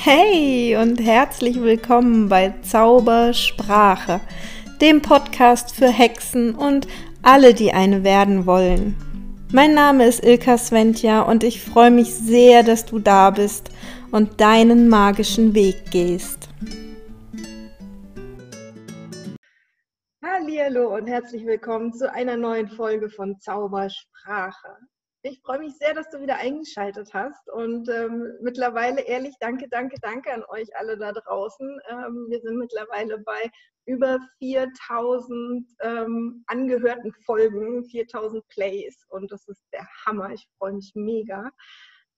Hey und herzlich willkommen bei Zaubersprache, dem Podcast für Hexen und alle, die eine werden wollen. Mein Name ist Ilka Sventja und ich freue mich sehr, dass du da bist und deinen magischen Weg gehst. Hallo und herzlich willkommen zu einer neuen Folge von Zaubersprache. Ich freue mich sehr, dass du wieder eingeschaltet hast und ähm, mittlerweile ehrlich danke, danke, danke an euch alle da draußen. Ähm, wir sind mittlerweile bei über 4000 ähm, angehörten Folgen, 4000 Plays und das ist der Hammer. Ich freue mich mega.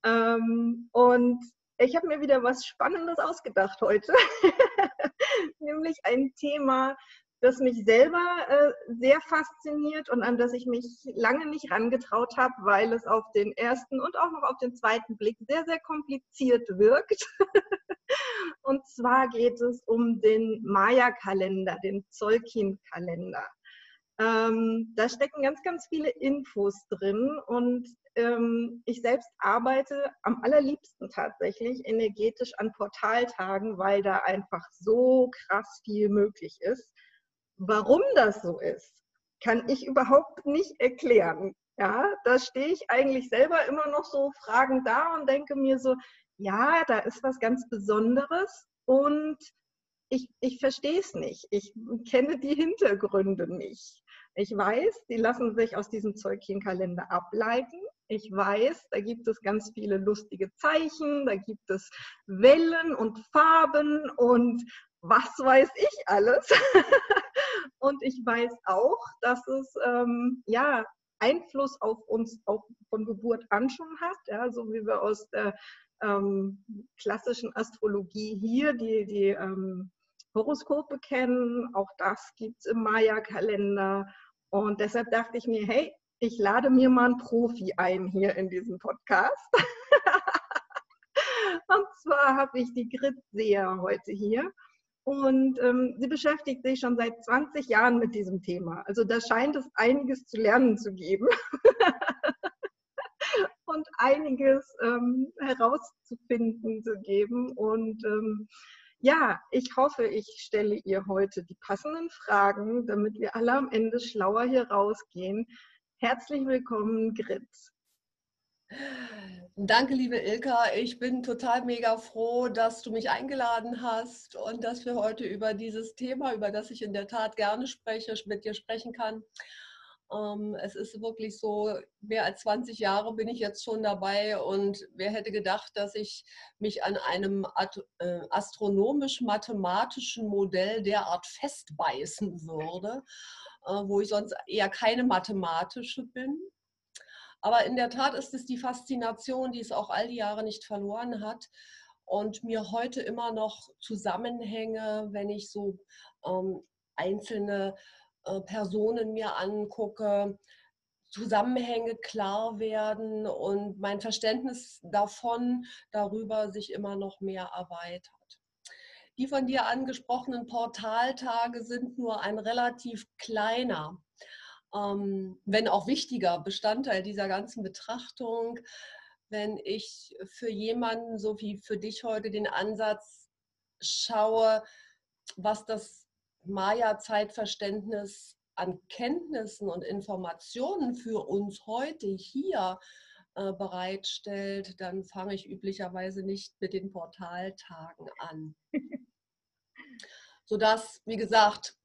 Ähm, und ich habe mir wieder was Spannendes ausgedacht heute, nämlich ein Thema, das mich selber äh, sehr fasziniert und an das ich mich lange nicht rangetraut habe, weil es auf den ersten und auch noch auf den zweiten Blick sehr, sehr kompliziert wirkt. und zwar geht es um den Maya-Kalender, den Zolkin-Kalender. Ähm, da stecken ganz, ganz viele Infos drin und ähm, ich selbst arbeite am allerliebsten tatsächlich energetisch an Portaltagen, weil da einfach so krass viel möglich ist. Warum das so ist, kann ich überhaupt nicht erklären. Ja, da stehe ich eigentlich selber immer noch so fragend da und denke mir so, ja, da ist was ganz Besonderes und ich, ich verstehe es nicht. Ich kenne die Hintergründe nicht. Ich weiß, die lassen sich aus diesem Zeugchenkalender ableiten. Ich weiß, da gibt es ganz viele lustige Zeichen, da gibt es Wellen und Farben und was weiß ich alles. Und ich weiß auch, dass es ähm, ja Einfluss auf uns auch von Geburt an schon hat, ja, so wie wir aus der ähm, klassischen Astrologie hier die, die ähm, Horoskope kennen. Auch das gibt es im Maya-Kalender. Und deshalb dachte ich mir, hey, ich lade mir mal einen Profi ein hier in diesem Podcast. Und zwar habe ich die Grit Seher heute hier. Und ähm, sie beschäftigt sich schon seit 20 Jahren mit diesem Thema. Also da scheint es einiges zu lernen zu geben und einiges ähm, herauszufinden zu geben. Und ähm, ja, ich hoffe, ich stelle ihr heute die passenden Fragen, damit wir alle am Ende schlauer hier rausgehen. Herzlich willkommen, Gritz. Danke, liebe Ilka. Ich bin total mega froh, dass du mich eingeladen hast und dass wir heute über dieses Thema, über das ich in der Tat gerne spreche, mit dir sprechen kann. Ähm, es ist wirklich so, mehr als 20 Jahre bin ich jetzt schon dabei und wer hätte gedacht, dass ich mich an einem äh, astronomisch-mathematischen Modell derart festbeißen würde, äh, wo ich sonst eher keine mathematische bin. Aber in der Tat ist es die Faszination, die es auch all die Jahre nicht verloren hat und mir heute immer noch Zusammenhänge, wenn ich so ähm, einzelne äh, Personen mir angucke, Zusammenhänge klar werden und mein Verständnis davon darüber sich immer noch mehr erweitert. Die von dir angesprochenen Portaltage sind nur ein relativ kleiner ähm, wenn auch wichtiger Bestandteil dieser ganzen Betrachtung, wenn ich für jemanden, so wie für dich heute, den Ansatz schaue, was das Maya-Zeitverständnis an Kenntnissen und Informationen für uns heute hier äh, bereitstellt, dann fange ich üblicherweise nicht mit den Portaltagen an. Sodass, wie gesagt,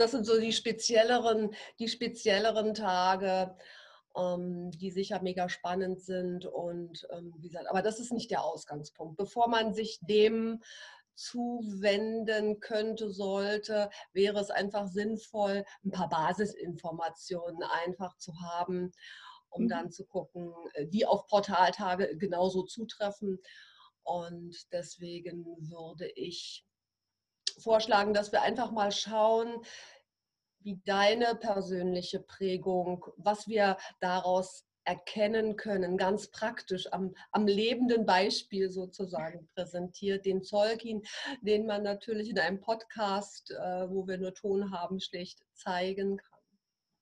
das sind so die spezielleren, die spezielleren Tage, ähm, die sicher mega spannend sind. Und ähm, wie gesagt, aber das ist nicht der Ausgangspunkt. Bevor man sich dem zuwenden könnte, sollte, wäre es einfach sinnvoll, ein paar Basisinformationen einfach zu haben, um mhm. dann zu gucken, äh, die auf Portaltage genauso zutreffen. Und deswegen würde ich vorschlagen, dass wir einfach mal schauen, wie deine persönliche Prägung, was wir daraus erkennen können, ganz praktisch am, am lebenden Beispiel sozusagen präsentiert, den Zolkin, den man natürlich in einem Podcast, äh, wo wir nur Ton haben, schlecht zeigen kann.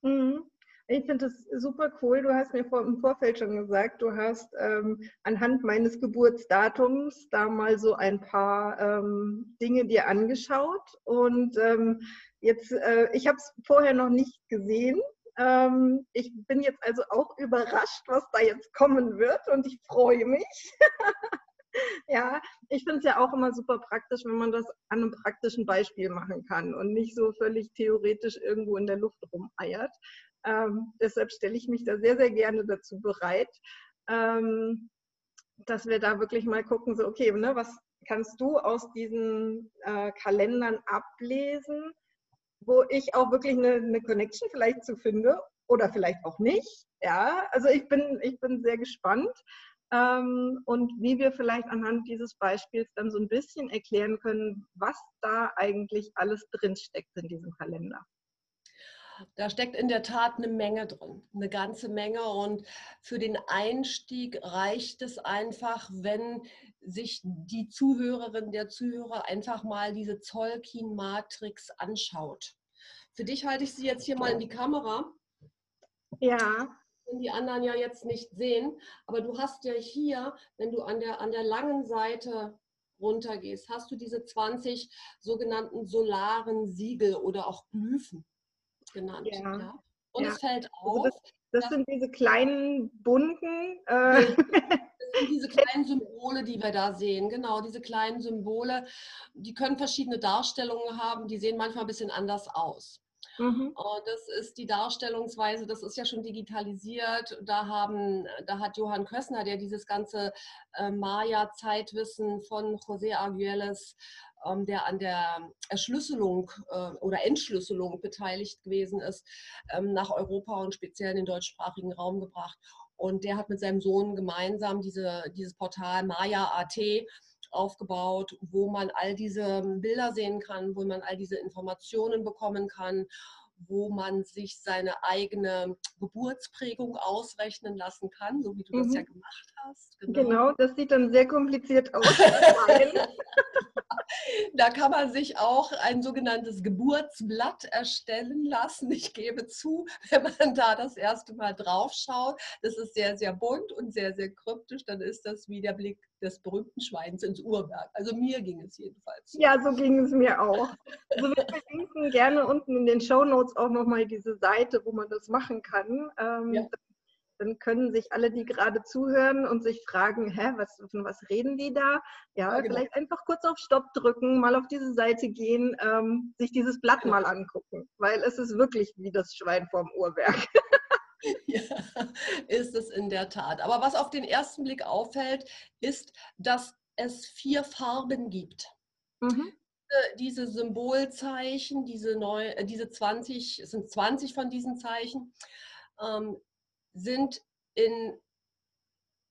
Mhm. Ich finde das super cool. Du hast mir vor, im Vorfeld schon gesagt, du hast ähm, anhand meines Geburtsdatums da mal so ein paar ähm, Dinge dir angeschaut. Und ähm, jetzt, äh, ich habe es vorher noch nicht gesehen. Ähm, ich bin jetzt also auch überrascht, was da jetzt kommen wird und ich freue mich. ja, ich finde es ja auch immer super praktisch, wenn man das an einem praktischen Beispiel machen kann und nicht so völlig theoretisch irgendwo in der Luft rumeiert. Ähm, deshalb stelle ich mich da sehr, sehr gerne dazu bereit, ähm, dass wir da wirklich mal gucken, so, okay, ne, was kannst du aus diesen äh, Kalendern ablesen, wo ich auch wirklich eine, eine Connection vielleicht zu finde oder vielleicht auch nicht. Ja, also ich bin, ich bin sehr gespannt ähm, und wie wir vielleicht anhand dieses Beispiels dann so ein bisschen erklären können, was da eigentlich alles drinsteckt in diesem Kalender. Da steckt in der Tat eine Menge drin, eine ganze Menge. Und für den Einstieg reicht es einfach, wenn sich die Zuhörerin, der Zuhörer einfach mal diese Zolkin-Matrix anschaut. Für dich halte ich sie jetzt hier mal in die Kamera. Ja. Wenn die anderen ja jetzt nicht sehen. Aber du hast ja hier, wenn du an der, an der langen Seite runtergehst, hast du diese 20 sogenannten solaren Siegel oder auch Glyphen genannt. Ja. ja. Und ja. es fällt auf. Also das, das sind diese kleinen bunten. Äh, das sind diese kleinen Symbole, die wir da sehen. Genau, diese kleinen Symbole. Die können verschiedene Darstellungen haben. Die sehen manchmal ein bisschen anders aus. Mhm. Und das ist die Darstellungsweise, das ist ja schon digitalisiert. Da, haben, da hat Johann Kössner, der dieses ganze äh, Maya-Zeitwissen von José Arguelles ähm, der an der Erschlüsselung äh, oder Entschlüsselung beteiligt gewesen ist, ähm, nach Europa und speziell in den deutschsprachigen Raum gebracht. Und der hat mit seinem Sohn gemeinsam diese, dieses Portal Maya.at aufgebaut, wo man all diese Bilder sehen kann, wo man all diese Informationen bekommen kann, wo man sich seine eigene Geburtsprägung ausrechnen lassen kann, so wie du mhm. das ja gemacht hast. Genau. genau, das sieht dann sehr kompliziert aus. Da kann man sich auch ein sogenanntes Geburtsblatt erstellen lassen. Ich gebe zu, wenn man da das erste Mal drauf schaut, das ist sehr, sehr bunt und sehr, sehr kryptisch, dann ist das wie der Blick des berühmten Schweins ins Urberg. Also mir ging es jedenfalls. Ja, so ging es mir auch. Also wir verlinken gerne unten in den Show Notes auch nochmal diese Seite, wo man das machen kann. Ähm, ja dann können sich alle, die gerade zuhören und sich fragen, hä, was, von was reden die da? Ja, ja genau. vielleicht einfach kurz auf Stopp drücken, mal auf diese Seite gehen, ähm, sich dieses Blatt ja. mal angucken, weil es ist wirklich wie das Schwein vorm Uhrwerk. Ja, ist es in der Tat. Aber was auf den ersten Blick auffällt, ist, dass es vier Farben gibt. Mhm. Diese Symbolzeichen, diese, neu, äh, diese 20, es sind 20 von diesen Zeichen, ähm, sind in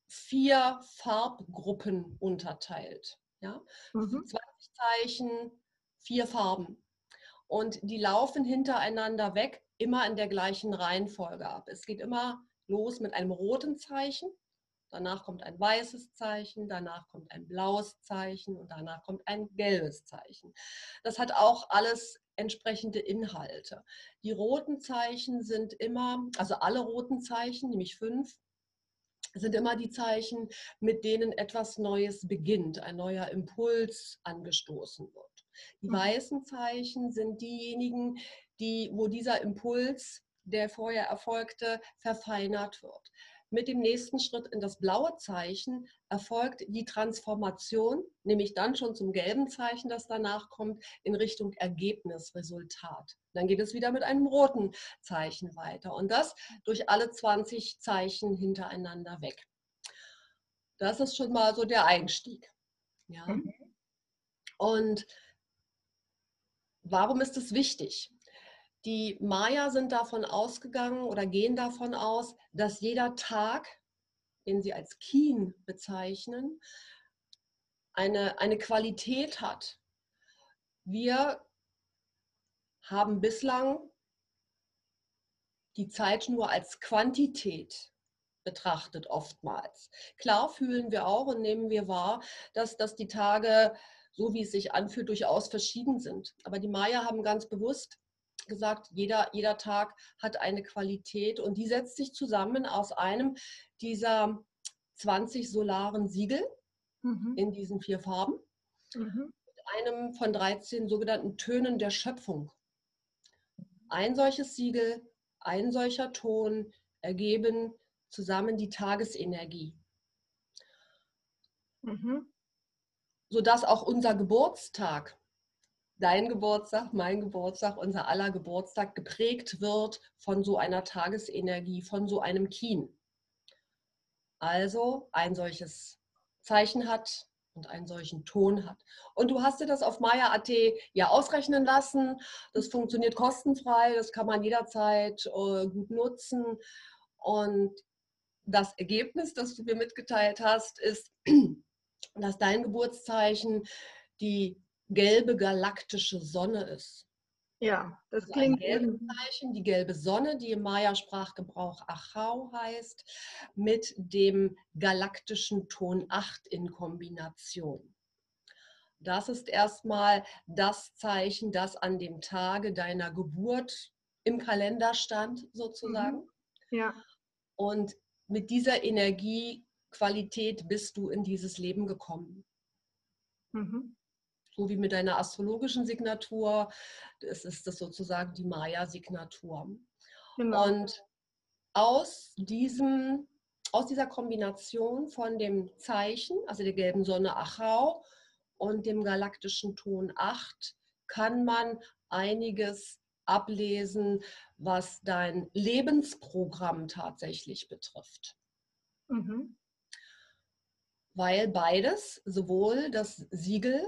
vier Farbgruppen unterteilt. Ja? Mhm. 20 Zeichen, vier Farben. Und die laufen hintereinander weg, immer in der gleichen Reihenfolge ab. Es geht immer los mit einem roten Zeichen, danach kommt ein weißes Zeichen, danach kommt ein blaues Zeichen und danach kommt ein gelbes Zeichen. Das hat auch alles entsprechende Inhalte. Die roten Zeichen sind immer, also alle roten Zeichen, nämlich fünf, sind immer die Zeichen, mit denen etwas Neues beginnt, ein neuer Impuls angestoßen wird. Die mhm. weißen Zeichen sind diejenigen, die, wo dieser Impuls, der vorher erfolgte, verfeinert wird. Mit dem nächsten Schritt in das blaue Zeichen erfolgt die Transformation, nämlich dann schon zum gelben Zeichen, das danach kommt, in Richtung Ergebnis, Resultat. Dann geht es wieder mit einem roten Zeichen weiter und das durch alle 20 Zeichen hintereinander weg. Das ist schon mal so der Einstieg. Ja? Mhm. Und warum ist es wichtig? Die Maya sind davon ausgegangen oder gehen davon aus, dass jeder Tag, den sie als Kien bezeichnen, eine, eine Qualität hat. Wir haben bislang die Zeit nur als Quantität betrachtet oftmals. Klar fühlen wir auch und nehmen wir wahr, dass, dass die Tage, so wie es sich anfühlt, durchaus verschieden sind. Aber die Maya haben ganz bewusst gesagt, jeder, jeder Tag hat eine Qualität und die setzt sich zusammen aus einem dieser 20 solaren Siegel mhm. in diesen vier Farben, mhm. einem von 13 sogenannten Tönen der Schöpfung. Ein solches Siegel, ein solcher Ton ergeben zusammen die Tagesenergie. Mhm. Sodass auch unser Geburtstag dein Geburtstag, mein Geburtstag, unser aller Geburtstag geprägt wird von so einer Tagesenergie, von so einem Kien. Also ein solches Zeichen hat und einen solchen Ton hat. Und du hast dir das auf Maya.at ja ausrechnen lassen. Das funktioniert kostenfrei, das kann man jederzeit äh, gut nutzen. Und das Ergebnis, das du mir mitgeteilt hast, ist, dass dein Geburtszeichen die gelbe galaktische Sonne ist. Ja, das also klingt. Ein Zeichen, die gelbe Sonne, die im Maya-Sprachgebrauch Achau heißt, mit dem galaktischen Ton 8 in Kombination. Das ist erstmal das Zeichen, das an dem Tage deiner Geburt im Kalender stand, sozusagen. Mhm. Ja. Und mit dieser Energiequalität bist du in dieses Leben gekommen. Mhm so wie mit deiner astrologischen Signatur. Das ist das sozusagen die Maya-Signatur. Genau. Und aus diesem aus dieser Kombination von dem Zeichen, also der gelben Sonne Achau und dem galaktischen Ton 8, kann man einiges ablesen, was dein Lebensprogramm tatsächlich betrifft. Mhm. Weil beides, sowohl das Siegel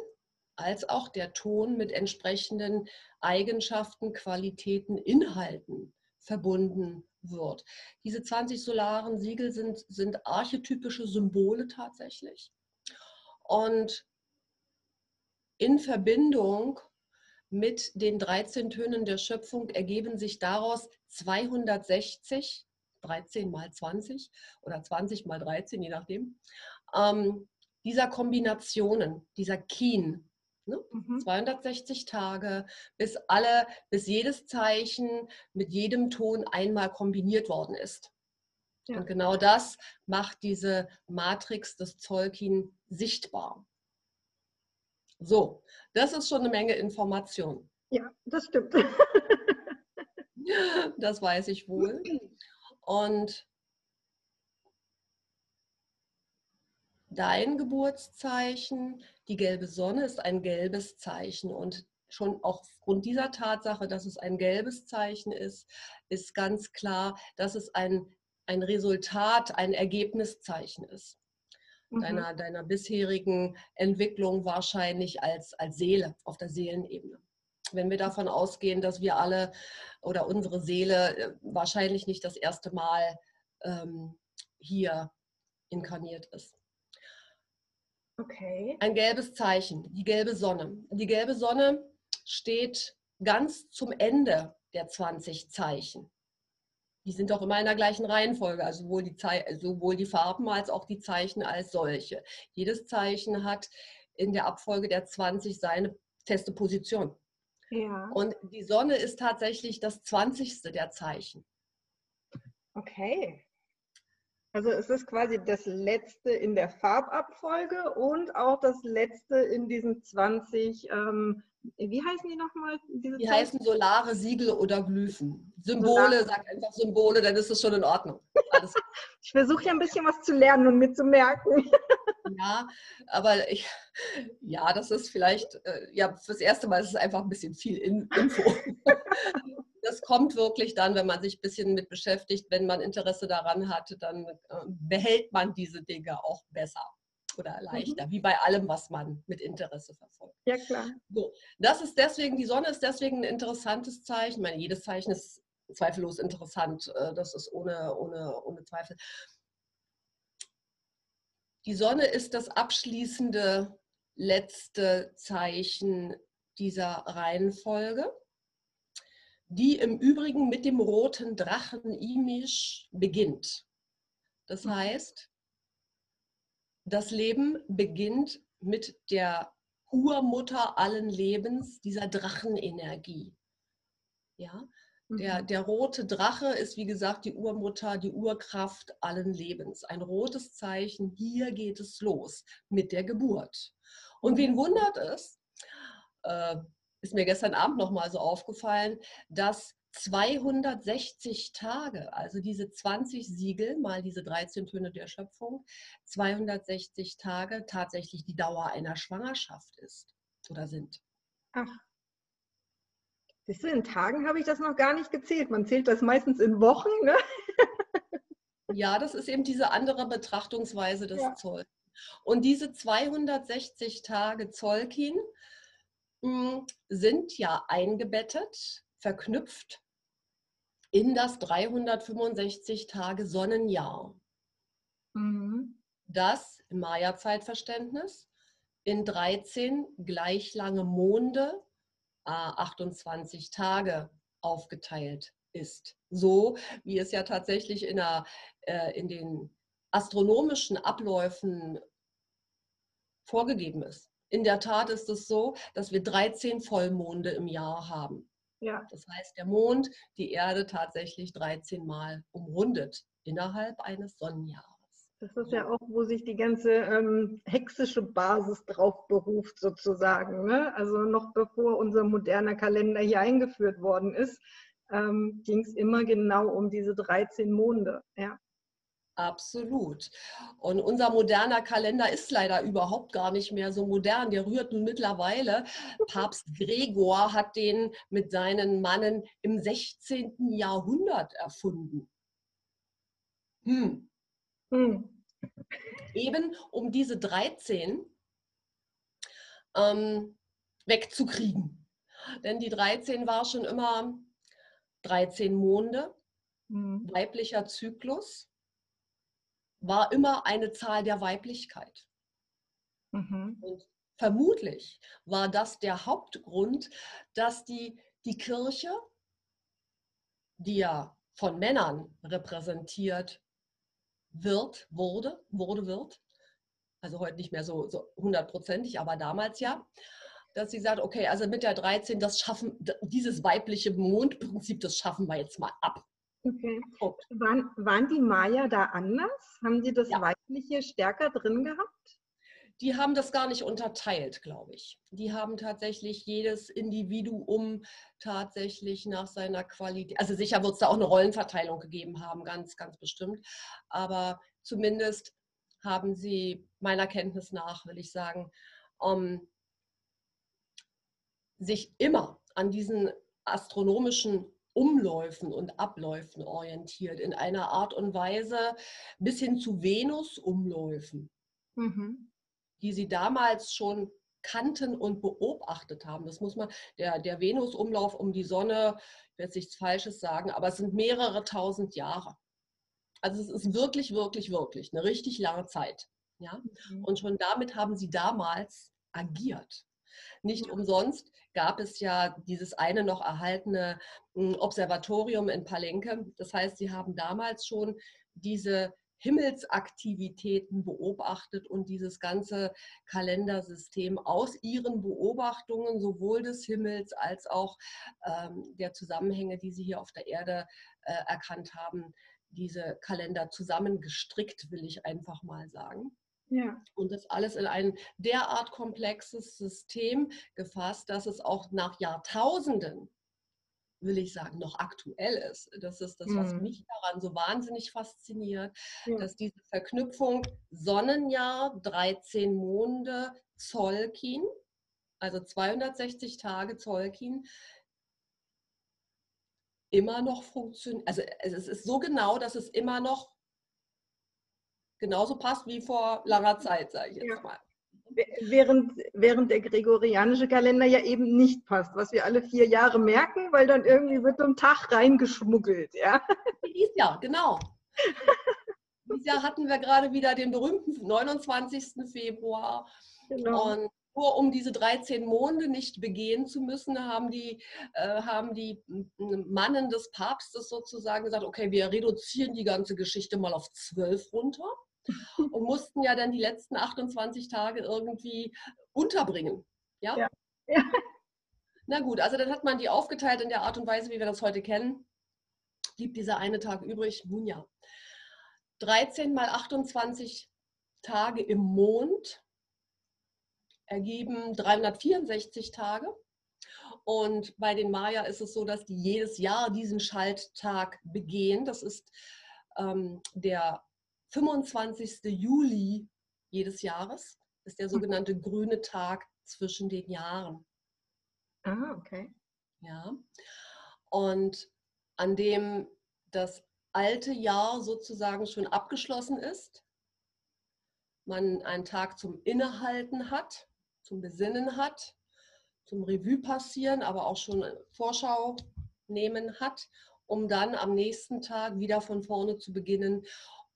als auch der Ton mit entsprechenden Eigenschaften, Qualitäten, Inhalten verbunden wird. Diese 20 solaren Siegel sind, sind archetypische Symbole tatsächlich. Und in Verbindung mit den 13 Tönen der Schöpfung ergeben sich daraus 260, 13 mal 20 oder 20 mal 13, je nachdem, ähm, dieser Kombinationen, dieser Kien, Ne? Mhm. 260 Tage, bis alle, bis jedes Zeichen mit jedem Ton einmal kombiniert worden ist. Ja. Und genau das macht diese Matrix des Zolkin sichtbar. So, das ist schon eine Menge Information. Ja, das stimmt. das weiß ich wohl. Und dein Geburtszeichen, die gelbe Sonne, ist ein gelbes Zeichen. Und schon aufgrund dieser Tatsache, dass es ein gelbes Zeichen ist, ist ganz klar, dass es ein, ein Resultat, ein Ergebniszeichen ist. Mhm. Deiner, deiner bisherigen Entwicklung wahrscheinlich als, als Seele auf der Seelenebene. Wenn wir davon ausgehen, dass wir alle oder unsere Seele äh, wahrscheinlich nicht das erste Mal ähm, hier inkarniert ist. Okay. Ein gelbes Zeichen, die gelbe Sonne. Die gelbe Sonne steht ganz zum Ende der 20 Zeichen. Die sind doch immer in der gleichen Reihenfolge, also sowohl die, sowohl die Farben als auch die Zeichen als solche. Jedes Zeichen hat in der Abfolge der 20 seine feste Position. Ja. Und die Sonne ist tatsächlich das 20. der Zeichen. Okay. Also es ist quasi das letzte in der Farbabfolge und auch das letzte in diesen 20, ähm, wie heißen die nochmal? die 20? heißen solare Siegel oder Glyphen. Symbole, solare. sag einfach Symbole, dann ist es schon in Ordnung. ich versuche ja ein bisschen was zu lernen und mir zu merken. ja, aber ich, ja, das ist vielleicht, äh, ja, fürs erste Mal ist es einfach ein bisschen viel Info. das kommt wirklich dann, wenn man sich ein bisschen mit beschäftigt, wenn man Interesse daran hat, dann äh, behält man diese Dinge auch besser oder leichter, mhm. wie bei allem, was man mit Interesse verfolgt. Ja, klar. So, das ist deswegen, die Sonne ist deswegen ein interessantes Zeichen. Ich meine, jedes Zeichen ist zweifellos interessant. Äh, das ist ohne, ohne, ohne Zweifel. Die Sonne ist das abschließende letzte Zeichen dieser Reihenfolge die im Übrigen mit dem roten Drachen Imisch beginnt. Das heißt, das Leben beginnt mit der Urmutter allen Lebens, dieser Drachenenergie. Ja, der, mhm. der rote Drache ist, wie gesagt, die Urmutter, die Urkraft allen Lebens. Ein rotes Zeichen, hier geht es los mit der Geburt. Und wen wundert es, äh, ist mir gestern Abend nochmal so aufgefallen, dass 260 Tage, also diese 20 Siegel mal diese 13 Töne der Schöpfung, 260 Tage tatsächlich die Dauer einer Schwangerschaft ist oder sind. Ach. Siehst du, in Tagen habe ich das noch gar nicht gezählt. Man zählt das meistens in Wochen. Ne? ja, das ist eben diese andere Betrachtungsweise des ja. Zolls. Und diese 260 Tage Zollkin sind ja eingebettet verknüpft in das 365 Tage Sonnenjahr. Mhm. Das im Maya-Zeitverständnis in 13 gleich lange Monde, 28 Tage aufgeteilt ist. So wie es ja tatsächlich in, der, äh, in den astronomischen Abläufen vorgegeben ist. In der Tat ist es so, dass wir 13 Vollmonde im Jahr haben. Ja. Das heißt, der Mond die Erde tatsächlich 13 Mal umrundet innerhalb eines Sonnenjahres. Das ist ja auch, wo sich die ganze ähm, hexische Basis drauf beruft, sozusagen. Ne? Also noch bevor unser moderner Kalender hier eingeführt worden ist, ähm, ging es immer genau um diese 13 Monde. Ja. Absolut. Und unser moderner Kalender ist leider überhaupt gar nicht mehr so modern. Der rührt nun mittlerweile. Papst Gregor hat den mit seinen Mannen im 16. Jahrhundert erfunden. Hm. Hm. Eben um diese 13 ähm, wegzukriegen. Denn die 13 war schon immer 13 Monde, hm. weiblicher Zyklus war immer eine Zahl der Weiblichkeit. Mhm. Und vermutlich war das der Hauptgrund, dass die, die Kirche, die ja von Männern repräsentiert wird, wurde, wurde, wird, also heute nicht mehr so, so hundertprozentig, aber damals ja, dass sie sagt, okay, also mit der 13, das schaffen, dieses weibliche Mondprinzip, das schaffen wir jetzt mal ab. Okay. Waren, waren die Maya da anders? Haben die das ja. Weibliche stärker drin gehabt? Die haben das gar nicht unterteilt, glaube ich. Die haben tatsächlich jedes Individuum tatsächlich nach seiner Qualität, also sicher wird es da auch eine Rollenverteilung gegeben haben, ganz, ganz bestimmt. Aber zumindest haben sie meiner Kenntnis nach, will ich sagen, um, ähm, sich immer an diesen astronomischen Umläufen und Abläufen orientiert, in einer Art und Weise bis hin zu Venus-Umläufen, mhm. die sie damals schon kannten und beobachtet haben. Das muss man, der, der Venus-Umlauf um die Sonne, ich werde nichts Falsches sagen, aber es sind mehrere tausend Jahre. Also es ist wirklich, wirklich, wirklich eine richtig lange Zeit. Ja? Mhm. Und schon damit haben sie damals agiert. Nicht umsonst gab es ja dieses eine noch erhaltene hm, Observatorium in Palenque. Das heißt, sie haben damals schon diese Himmelsaktivitäten beobachtet und dieses ganze Kalendersystem aus ihren Beobachtungen sowohl des Himmels als auch ähm, der Zusammenhänge, die sie hier auf der Erde äh, erkannt haben, diese Kalender zusammengestrickt, will ich einfach mal sagen. Ja. Und das alles in ein derart komplexes System gefasst, dass es auch nach Jahrtausenden, will ich sagen, noch aktuell ist. Das ist das, was mhm. mich daran so wahnsinnig fasziniert, ja. dass diese Verknüpfung Sonnenjahr, 13 Monde, Zolkin, also 260 Tage Zolkin, immer noch funktioniert. Also es ist so genau, dass es immer noch genauso passt wie vor langer Zeit, sage ich jetzt ja. mal. Während, während der gregorianische Kalender ja eben nicht passt, was wir alle vier Jahre merken, weil dann irgendwie wird so ein Tag reingeschmuggelt. Ja? Dieses Jahr, genau. Dieses Jahr hatten wir gerade wieder den berühmten 29. Februar. Genau. Und nur um diese 13 Monde nicht begehen zu müssen, haben die, äh, haben die Mannen des Papstes sozusagen gesagt, okay, wir reduzieren die ganze Geschichte mal auf 12 runter und mussten ja dann die letzten 28 Tage irgendwie unterbringen. Ja. ja. ja. Na gut, also dann hat man die aufgeteilt in der Art und Weise, wie wir das heute kennen. Blieb dieser eine Tag übrig, nun ja. 13 mal 28 Tage im Mond ergeben 364 Tage. Und bei den Maya ist es so, dass die jedes Jahr diesen Schalttag begehen. Das ist ähm, der 25. Juli jedes Jahres. Ist der hm. sogenannte grüne Tag zwischen den Jahren. Ah, okay. Ja. Und an dem das alte Jahr sozusagen schon abgeschlossen ist, man einen Tag zum Innehalten hat, zum Besinnen hat, zum Revue passieren, aber auch schon Vorschau nehmen hat, um dann am nächsten Tag wieder von vorne zu beginnen.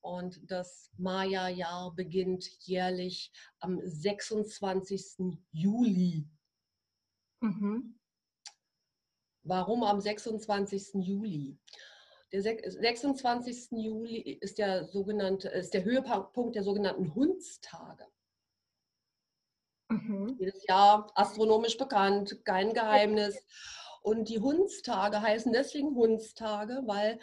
Und das Maya-Jahr beginnt jährlich am 26. Juli. Mhm. Warum am 26. Juli? Der 26. Juli ist der sogenannte, ist der Höhepunkt der sogenannten Hundstage. Mhm. Jedes Jahr astronomisch bekannt, kein Geheimnis. Und die Hundstage heißen deswegen Hundstage, weil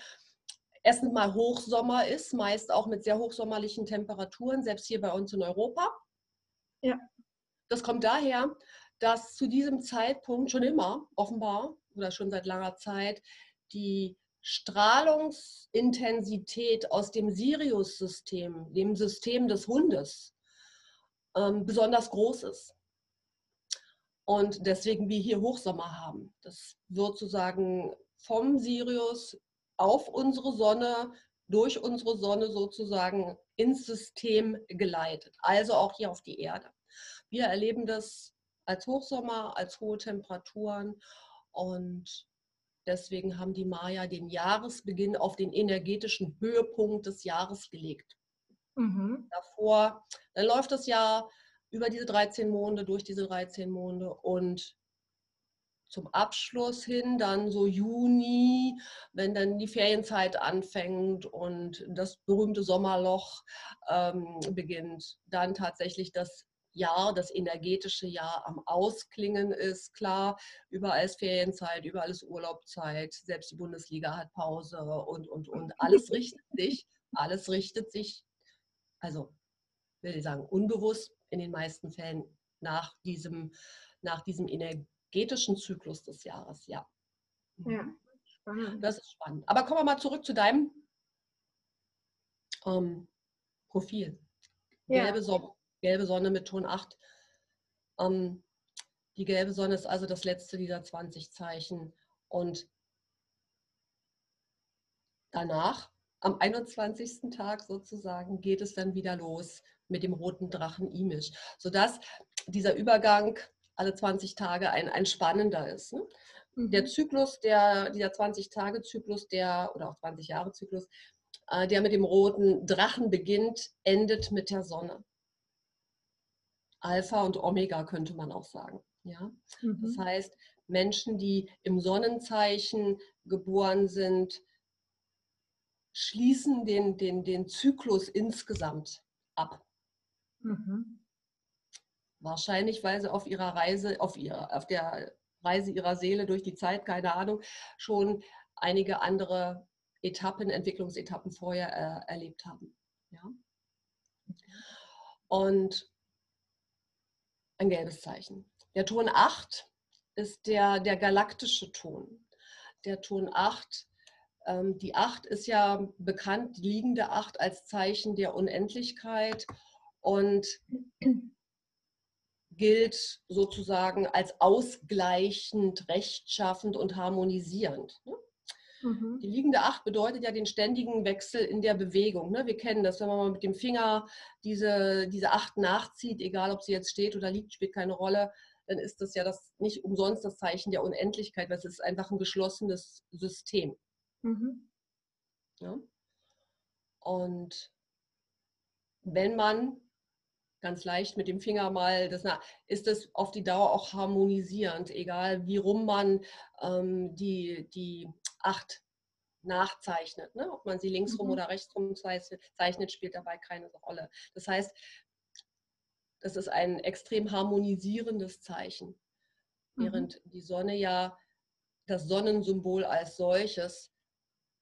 erstens mal Hochsommer ist, meist auch mit sehr hochsommerlichen Temperaturen, selbst hier bei uns in Europa. Ja. Das kommt daher, dass zu diesem Zeitpunkt schon immer, offenbar, oder schon seit langer Zeit, die Strahlungsintensität aus dem Sirius-System, dem System des Hundes, ähm, besonders groß ist. Und deswegen wir hier Hochsommer haben. Das wird sozusagen vom Sirius auf unsere Sonne, durch unsere Sonne sozusagen ins System geleitet, also auch hier auf die Erde. Wir erleben das als Hochsommer, als hohe Temperaturen und Deswegen haben die Maya den Jahresbeginn auf den energetischen Höhepunkt des Jahres gelegt. Mhm. Davor, dann läuft das Jahr über diese 13 Monde, durch diese 13 Monde und zum Abschluss hin, dann so Juni, wenn dann die Ferienzeit anfängt und das berühmte Sommerloch ähm, beginnt, dann tatsächlich das Jahr, das energetische Jahr am Ausklingen ist. Klar, überall ist Ferienzeit, überall ist Urlaubzeit, selbst die Bundesliga hat Pause und, und, und. Alles richtet sich, alles richtet sich, also will ich sagen, unbewusst in den meisten Fällen nach diesem, nach diesem energetischen Zyklus des Jahres, ja. Ja, mhm. spannend. Das ist spannend. Aber kommen wir mal zurück zu deinem ähm, Profil. Ja. Gelbe Sommer gelbe Sonne mit Ton 8. Ähm, die gelbe Sonne ist also das letzte dieser 20 Zeichen. Und danach, am 21. Tag sozusagen, geht es dann wieder los mit dem roten Drachen Imisch, sodass dieser Übergang alle 20 Tage ein, ein spannender ist. Ne? Mhm. Der Zyklus, der, dieser 20-Tage-Zyklus, der, oder auch 20-Jahre-Zyklus, äh, der mit dem roten Drachen beginnt, endet mit der Sonne. Alpha und Omega könnte man auch sagen. Ja? Mhm. Das heißt, Menschen, die im Sonnenzeichen geboren sind, schließen den, den, den Zyklus insgesamt ab. Mhm. Wahrscheinlich, weil sie auf ihrer Reise, auf, ihrer, auf der Reise ihrer Seele durch die Zeit, keine Ahnung, schon einige andere Etappen, Entwicklungsetappen vorher äh, erlebt haben. Ja? Und ein gelbes Zeichen. Der Ton 8 ist der, der galaktische Ton. Der Ton 8, ähm, die 8 ist ja bekannt, die liegende 8 als Zeichen der Unendlichkeit und gilt sozusagen als ausgleichend, rechtschaffend und harmonisierend. Ne? Mhm. Die liegende Acht bedeutet ja den ständigen Wechsel in der Bewegung. Ne? Wir kennen das, wenn man mal mit dem Finger diese, diese Acht nachzieht, egal ob sie jetzt steht oder liegt, spielt keine Rolle, dann ist das ja das nicht umsonst das Zeichen der Unendlichkeit, weil es ist einfach ein geschlossenes System. Mhm. Ja? Und wenn man ganz leicht mit dem Finger mal, das, na, ist das auf die Dauer auch harmonisierend, egal wie rum man ähm, die, die acht nachzeichnet. Ne? Ob man sie linksrum mhm. oder rechtsrum zeichnet, spielt dabei keine Rolle. Das heißt, das ist ein extrem harmonisierendes Zeichen. mhm. während die Sonne ja das Sonnensymbol als solches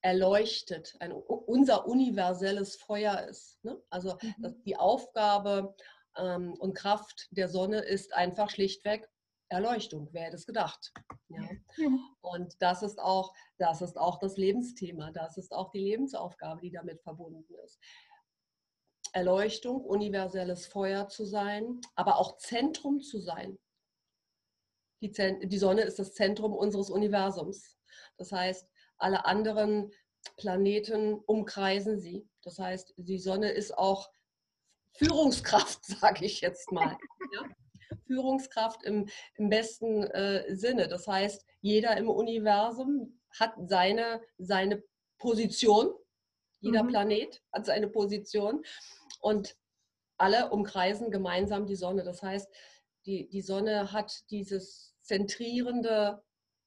erleuchtet, ein, unser universelles Feuer ist. Ne? Also mhm. die Aufgabe ähm, und Kraft der Sonne ist einfach schlichtweg Erleuchtung. Wer hätte es gedacht? Ja. ja. Und das ist, auch, das ist auch das Lebensthema, das ist auch die Lebensaufgabe, die damit verbunden ist. Erleuchtung, universelles Feuer zu sein, aber auch Zentrum zu sein. Die, die Sonne ist das Zentrum unseres Universums. Das heißt, alle anderen Planeten umkreisen sie. Das heißt, die Sonne ist auch Führungskraft, sage ich jetzt mal. Ja? Führungskraft im, im besten äh, Sinne. Das heißt, jeder im Universum hat seine, seine Position. Jeder mhm. Planet hat seine Position. Und alle umkreisen gemeinsam die Sonne. Das heißt, die, die Sonne hat dieses zentrierende,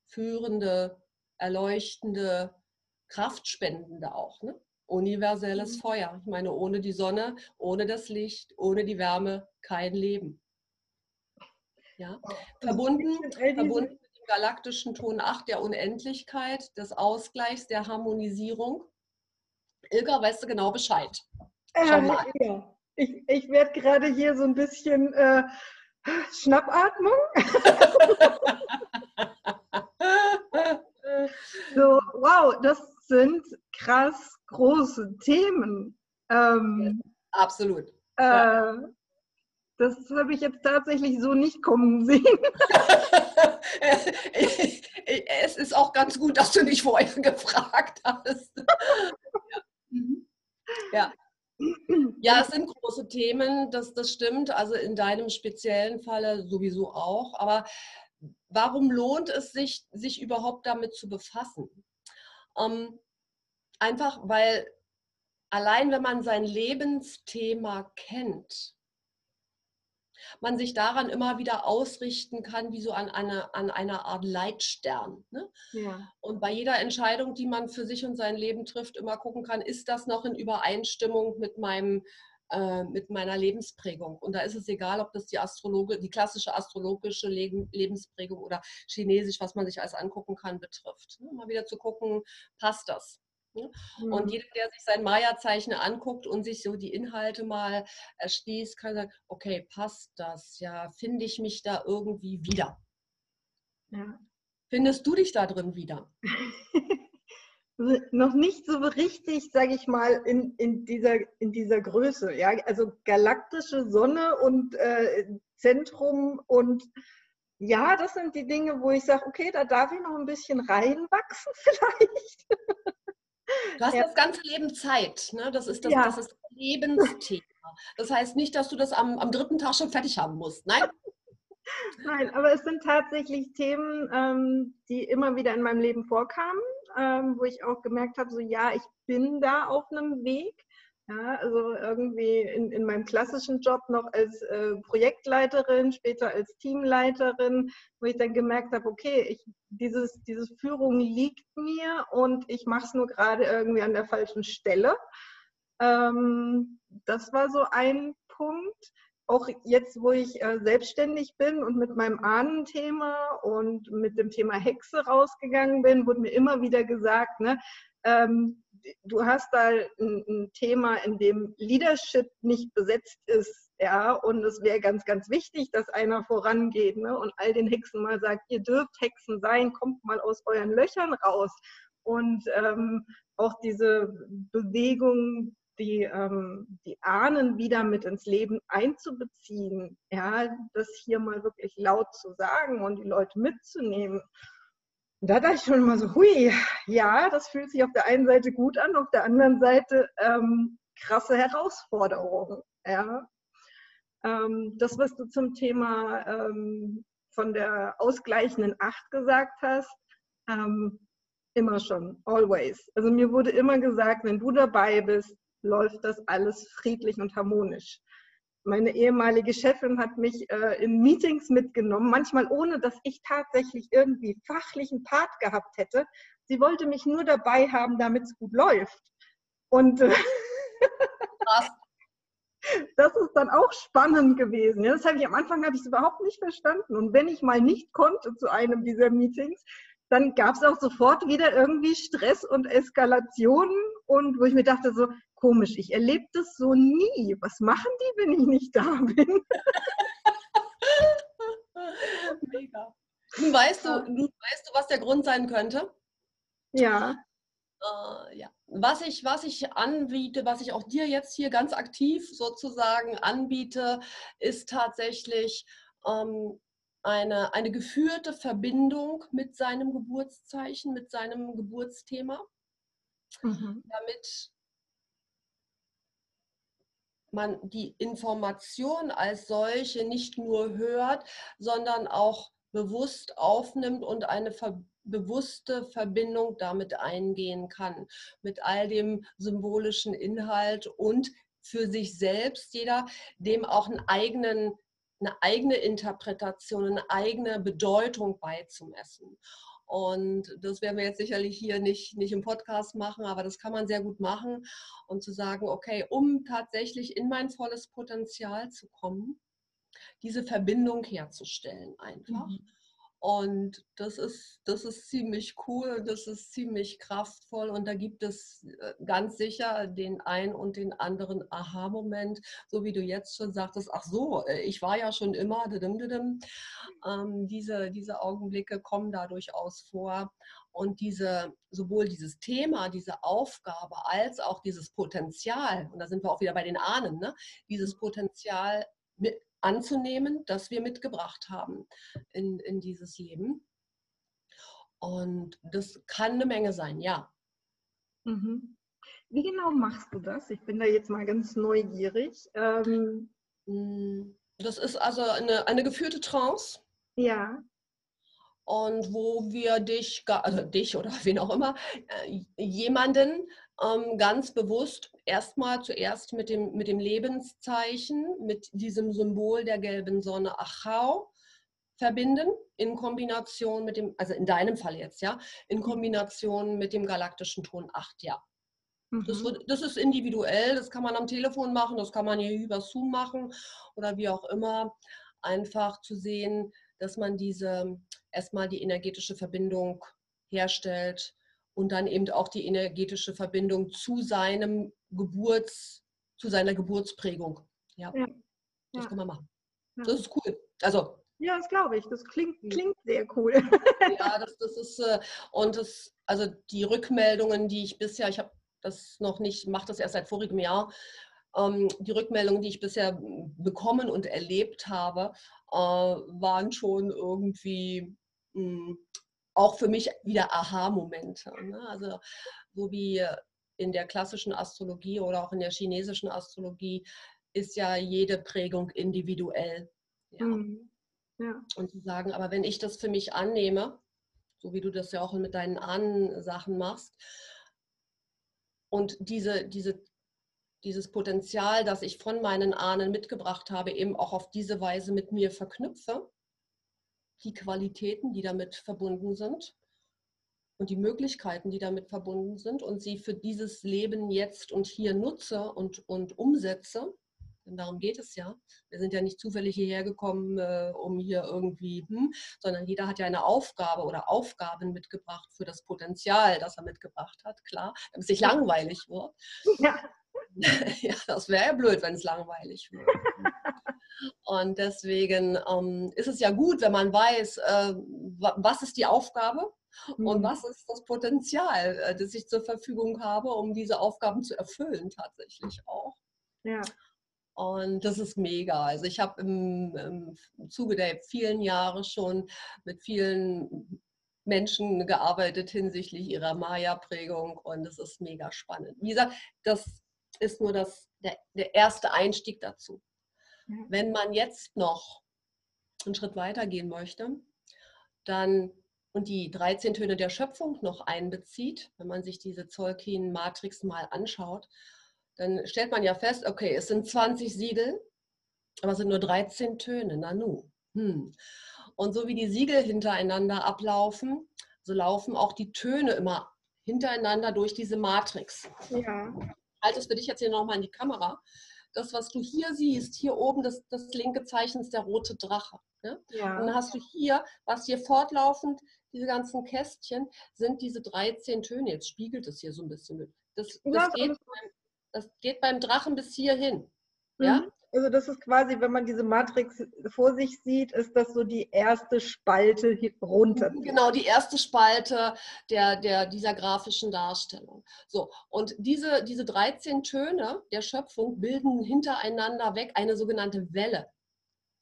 führende, erleuchtende, kraftspendende auch. Ne? Universelles mhm. Feuer. Ich meine, ohne die Sonne, ohne das Licht, ohne die Wärme kein Leben. Ja? Verbunden, verbunden mit dem galaktischen Ton 8 der Unendlichkeit, des Ausgleichs, der Harmonisierung. Ilka, weißt du genau Bescheid? Schau mal. Ja. Ich, ich werde gerade hier so ein bisschen äh, Schnappatmung. so, wow, das sind krass große Themen. Ähm, Absolut. Äh, das habe ich jetzt tatsächlich so nicht kommen sehen. es ist auch ganz gut, dass du nicht vorher gefragt hast. ja. Mhm. ja. Ja, es sind große Themen, das, das stimmt. Also in deinem speziellen Falle sowieso auch. Aber warum lohnt es sich, sich überhaupt damit zu befassen? Ähm, einfach weil allein wenn man sein Lebensthema kennt, man sich daran immer wieder ausrichten kann, wie so an, eine, an einer Art Leitstern. Ne? Ja. Und bei jeder Entscheidung, die man für sich und sein Leben trifft, immer gucken kann, ist das noch in Übereinstimmung mit meinem äh, mit meiner Lebensprägung. Und da ist es egal, ob das die Astrologe, die klassische astrologische Lebensprägung oder chinesisch, was man sich alles angucken kann, betrifft. Ne? Mal wieder zu gucken, passt das? Ne? Und mhm. jeder, der sich sein Maya-Zeichen anguckt und sich so die Inhalte mal erschließt, kann sagen, okay, passt das? Ja, finde ich mich da irgendwie wieder? Ja. Findest du dich da drin wieder? noch nicht so richtig, sage ich mal, in, in, dieser, in dieser Größe. Ja? Also galaktische Sonne und äh, Zentrum und ja, das sind die Dinge, wo ich sage, okay, da darf ich noch ein bisschen reinwachsen vielleicht. Du hast ja. das ganze Leben Zeit. Ne? Das ist das, ja. das ist Lebensthema. Das heißt nicht, dass du das am, am dritten Tag schon fertig haben musst. Nein. Nein, aber es sind tatsächlich Themen, ähm, die immer wieder in meinem Leben vorkamen, ähm, wo ich auch gemerkt habe, so ja, ich bin da auf einem Weg. Ja, also irgendwie in, in meinem klassischen Job noch als äh, Projektleiterin, später als Teamleiterin, wo ich dann gemerkt habe, okay, ich, dieses, diese Führung liegt mir und ich mache es nur gerade irgendwie an der falschen Stelle. Ähm, das war so ein Punkt. Auch jetzt, wo ich äh, selbstständig bin und mit meinem Ahnenthema und mit dem Thema Hexe rausgegangen bin, wurde mir immer wieder gesagt, ne, ähm, du hast da ein, ein, Thema, in dem Leadership nicht besetzt ist, ja, und es wäre ganz, ganz wichtig, dass einer vorangeht ne, und all den Hexen mal sagt, ihr dürft Hexen sein, kommt mal aus euren Löchern raus. Und ähm, auch diese Bewegung, die, ähm, die Ahnen wieder mit ins Leben einzubeziehen, ja, das hier mal wirklich laut zu sagen und die Leute mitzunehmen. Und da dachte ich schon immer so, hui, ja, das fühlt sich auf der einen Seite gut an, auf der anderen Seite ähm, krasse Herausforderungen. Ja. Ähm, das, was du zum Thema ähm, von der ausgleichenden Acht gesagt hast, ähm, immer schon, always. Also mir wurde immer gesagt, wenn du dabei bist, läuft das alles friedlich und harmonisch. Meine ehemalige Chefin hat mich äh, in Meetings mitgenommen, manchmal ohne, dass ich tatsächlich irgendwie fachlichen Part gehabt hätte. Sie wollte mich nur dabei haben, damit es gut läuft. Und äh, das ist dann auch spannend gewesen. Ja, das habe ich am Anfang habe ich es überhaupt nicht verstanden. Und wenn ich mal nicht konnte zu einem dieser Meetings, dann gab es auch sofort wieder irgendwie Stress und Eskalationen und wo ich mir dachte so komisch, ich erlebe das so nie. Was machen die, wenn ich nicht da bin? Mega. Weißt du, weißt du, was der Grund sein könnte? Ja. Äh, ja. Was ich, was ich anbiete, was ich auch dir jetzt hier ganz aktiv sozusagen anbiete, ist tatsächlich ähm, eine, eine geführte Verbindung mit seinem Geburtszeichen, mit seinem Geburtsthema, mhm. damit man die Information als solche nicht nur hört, sondern auch bewusst aufnimmt und eine ver bewusste Verbindung damit eingehen kann, mit all dem symbolischen Inhalt und für sich selbst jeder dem auch einen eigenen, eine eigene Interpretation, eine eigene Bedeutung beizumessen. Und das werden wir jetzt sicherlich hier nicht, nicht im Podcast machen, aber das kann man sehr gut machen und zu sagen, okay, um tatsächlich in mein volles Potenzial zu kommen, diese Verbindung herzustellen einfach. Mhm. Und das ist, das ist ziemlich cool, das ist ziemlich kraftvoll und da gibt es äh, ganz sicher den einen und den anderen Aha-Moment, so wie du jetzt schon sagtest, ach so, äh, ich war ja schon immer, ähm, diese, diese Augenblicke kommen da durchaus vor und diese, sowohl dieses Thema, diese Aufgabe als auch dieses Potenzial, und da sind wir auch wieder bei den Ahnen, ne? dieses Potenzial mit, anzunehmen, das wir mitgebracht haben in, in dieses Leben. Und das kann eine Menge sein, ja. Mhm. Wie genau machst du das? Ich bin da jetzt mal ganz neugierig. Ähm hm, das ist also eine, eine geführte Trance. Ja. Und wo wir dich, also dich oder wen auch immer, äh, jemanden ganz bewusst erstmal zuerst mit dem, mit dem Lebenszeichen, mit diesem Symbol der gelben Sonne Achau verbinden, in Kombination mit dem, also in deinem Fall jetzt, ja, in mhm. Kombination mit dem galaktischen Ton 8, ja. Das, mhm. das, ist individuell, das kann man am Telefon machen, das kann man hier über Zoom machen oder wie auch immer. Einfach zu sehen, dass man diese erstmal die energetische Verbindung herstellt und dann eben auch die energetische Verbindung zu seinem Geburts, zu seiner Geburtsprägung. Ja, ja. das ja. kann man machen. Ja. Das ist cool. Also ja, das glaube ich. Das klingt, klingt sehr cool. ja, das, das ist, äh, und das, also die Rückmeldungen, die ich bisher, ich habe das noch nicht, mache das erst seit vorigem Jahr, ähm, die Rückmeldungen, die ich bisher bekommen und erlebt habe, äh, waren schon irgendwie mh, auch für mich wieder Aha-Momente. Ne? Also so wie in der klassischen Astrologie oder auch in der chinesischen Astrologie ist ja jede Prägung individuell. Ja. Mhm. Ja. Und zu sagen, aber wenn ich das für mich annehme, so wie du das ja auch mit deinen Ahnen-Sachen machst, und diese, diese, dieses Potenzial, das ich von meinen Ahnen mitgebracht habe, eben auch auf diese Weise mit mir verknüpfe, die Qualitäten, die damit verbunden sind und die Möglichkeiten, die damit verbunden sind und sie für dieses Leben jetzt und hier nutze und, und umsetze. Denn darum geht es ja. Wir sind ja nicht zufällig hierher gekommen, äh, um hier irgendwie, hm, sondern jeder hat ja eine Aufgabe oder Aufgaben mitgebracht für das Potenzial, das er mitgebracht hat, klar, damit es nicht langweilig wird. Ja. ja, das wäre ja blöd, wenn es langweilig wird. Und deswegen ähm, ist es ja gut, wenn man weiß, äh, was ist die Aufgabe mhm. und was ist das Potenzial, äh, das ich zur Verfügung habe, um diese Aufgaben zu erfüllen tatsächlich auch. Ja. Und das ist mega. Also ich habe im, im Zuge der vielen Jahre schon mit vielen Menschen gearbeitet hinsichtlich ihrer Maya-Prägung und es ist mega spannend. Wie gesagt, das ist nur das, der, der erste Einstieg dazu. Wenn man jetzt noch einen Schritt weiter gehen möchte, dann und die 13 Töne der Schöpfung noch einbezieht, wenn man sich diese Zolkin-Matrix mal anschaut, dann stellt man ja fest, okay, es sind 20 Siegel, aber es sind nur 13 Töne, Nanu. Hm. Und so wie die Siegel hintereinander ablaufen, so laufen auch die Töne immer hintereinander durch diese Matrix. Ja. Halt es für dich jetzt hier nochmal in die Kamera das, was du hier siehst, hier oben, das, das linke Zeichen ist der rote Drache. Ne? Ja. Und dann hast du hier, was hier fortlaufend, diese ganzen Kästchen, sind diese 13 Töne. Jetzt spiegelt es hier so ein bisschen mit. Das, das, ja, geht, beim, das geht beim Drachen bis hierhin. Mhm. Ja? Also das ist quasi, wenn man diese Matrix vor sich sieht, ist das so die erste Spalte runter. Genau, die erste Spalte der, der, dieser grafischen Darstellung. So, und diese, diese 13 Töne der Schöpfung bilden hintereinander weg eine sogenannte Welle.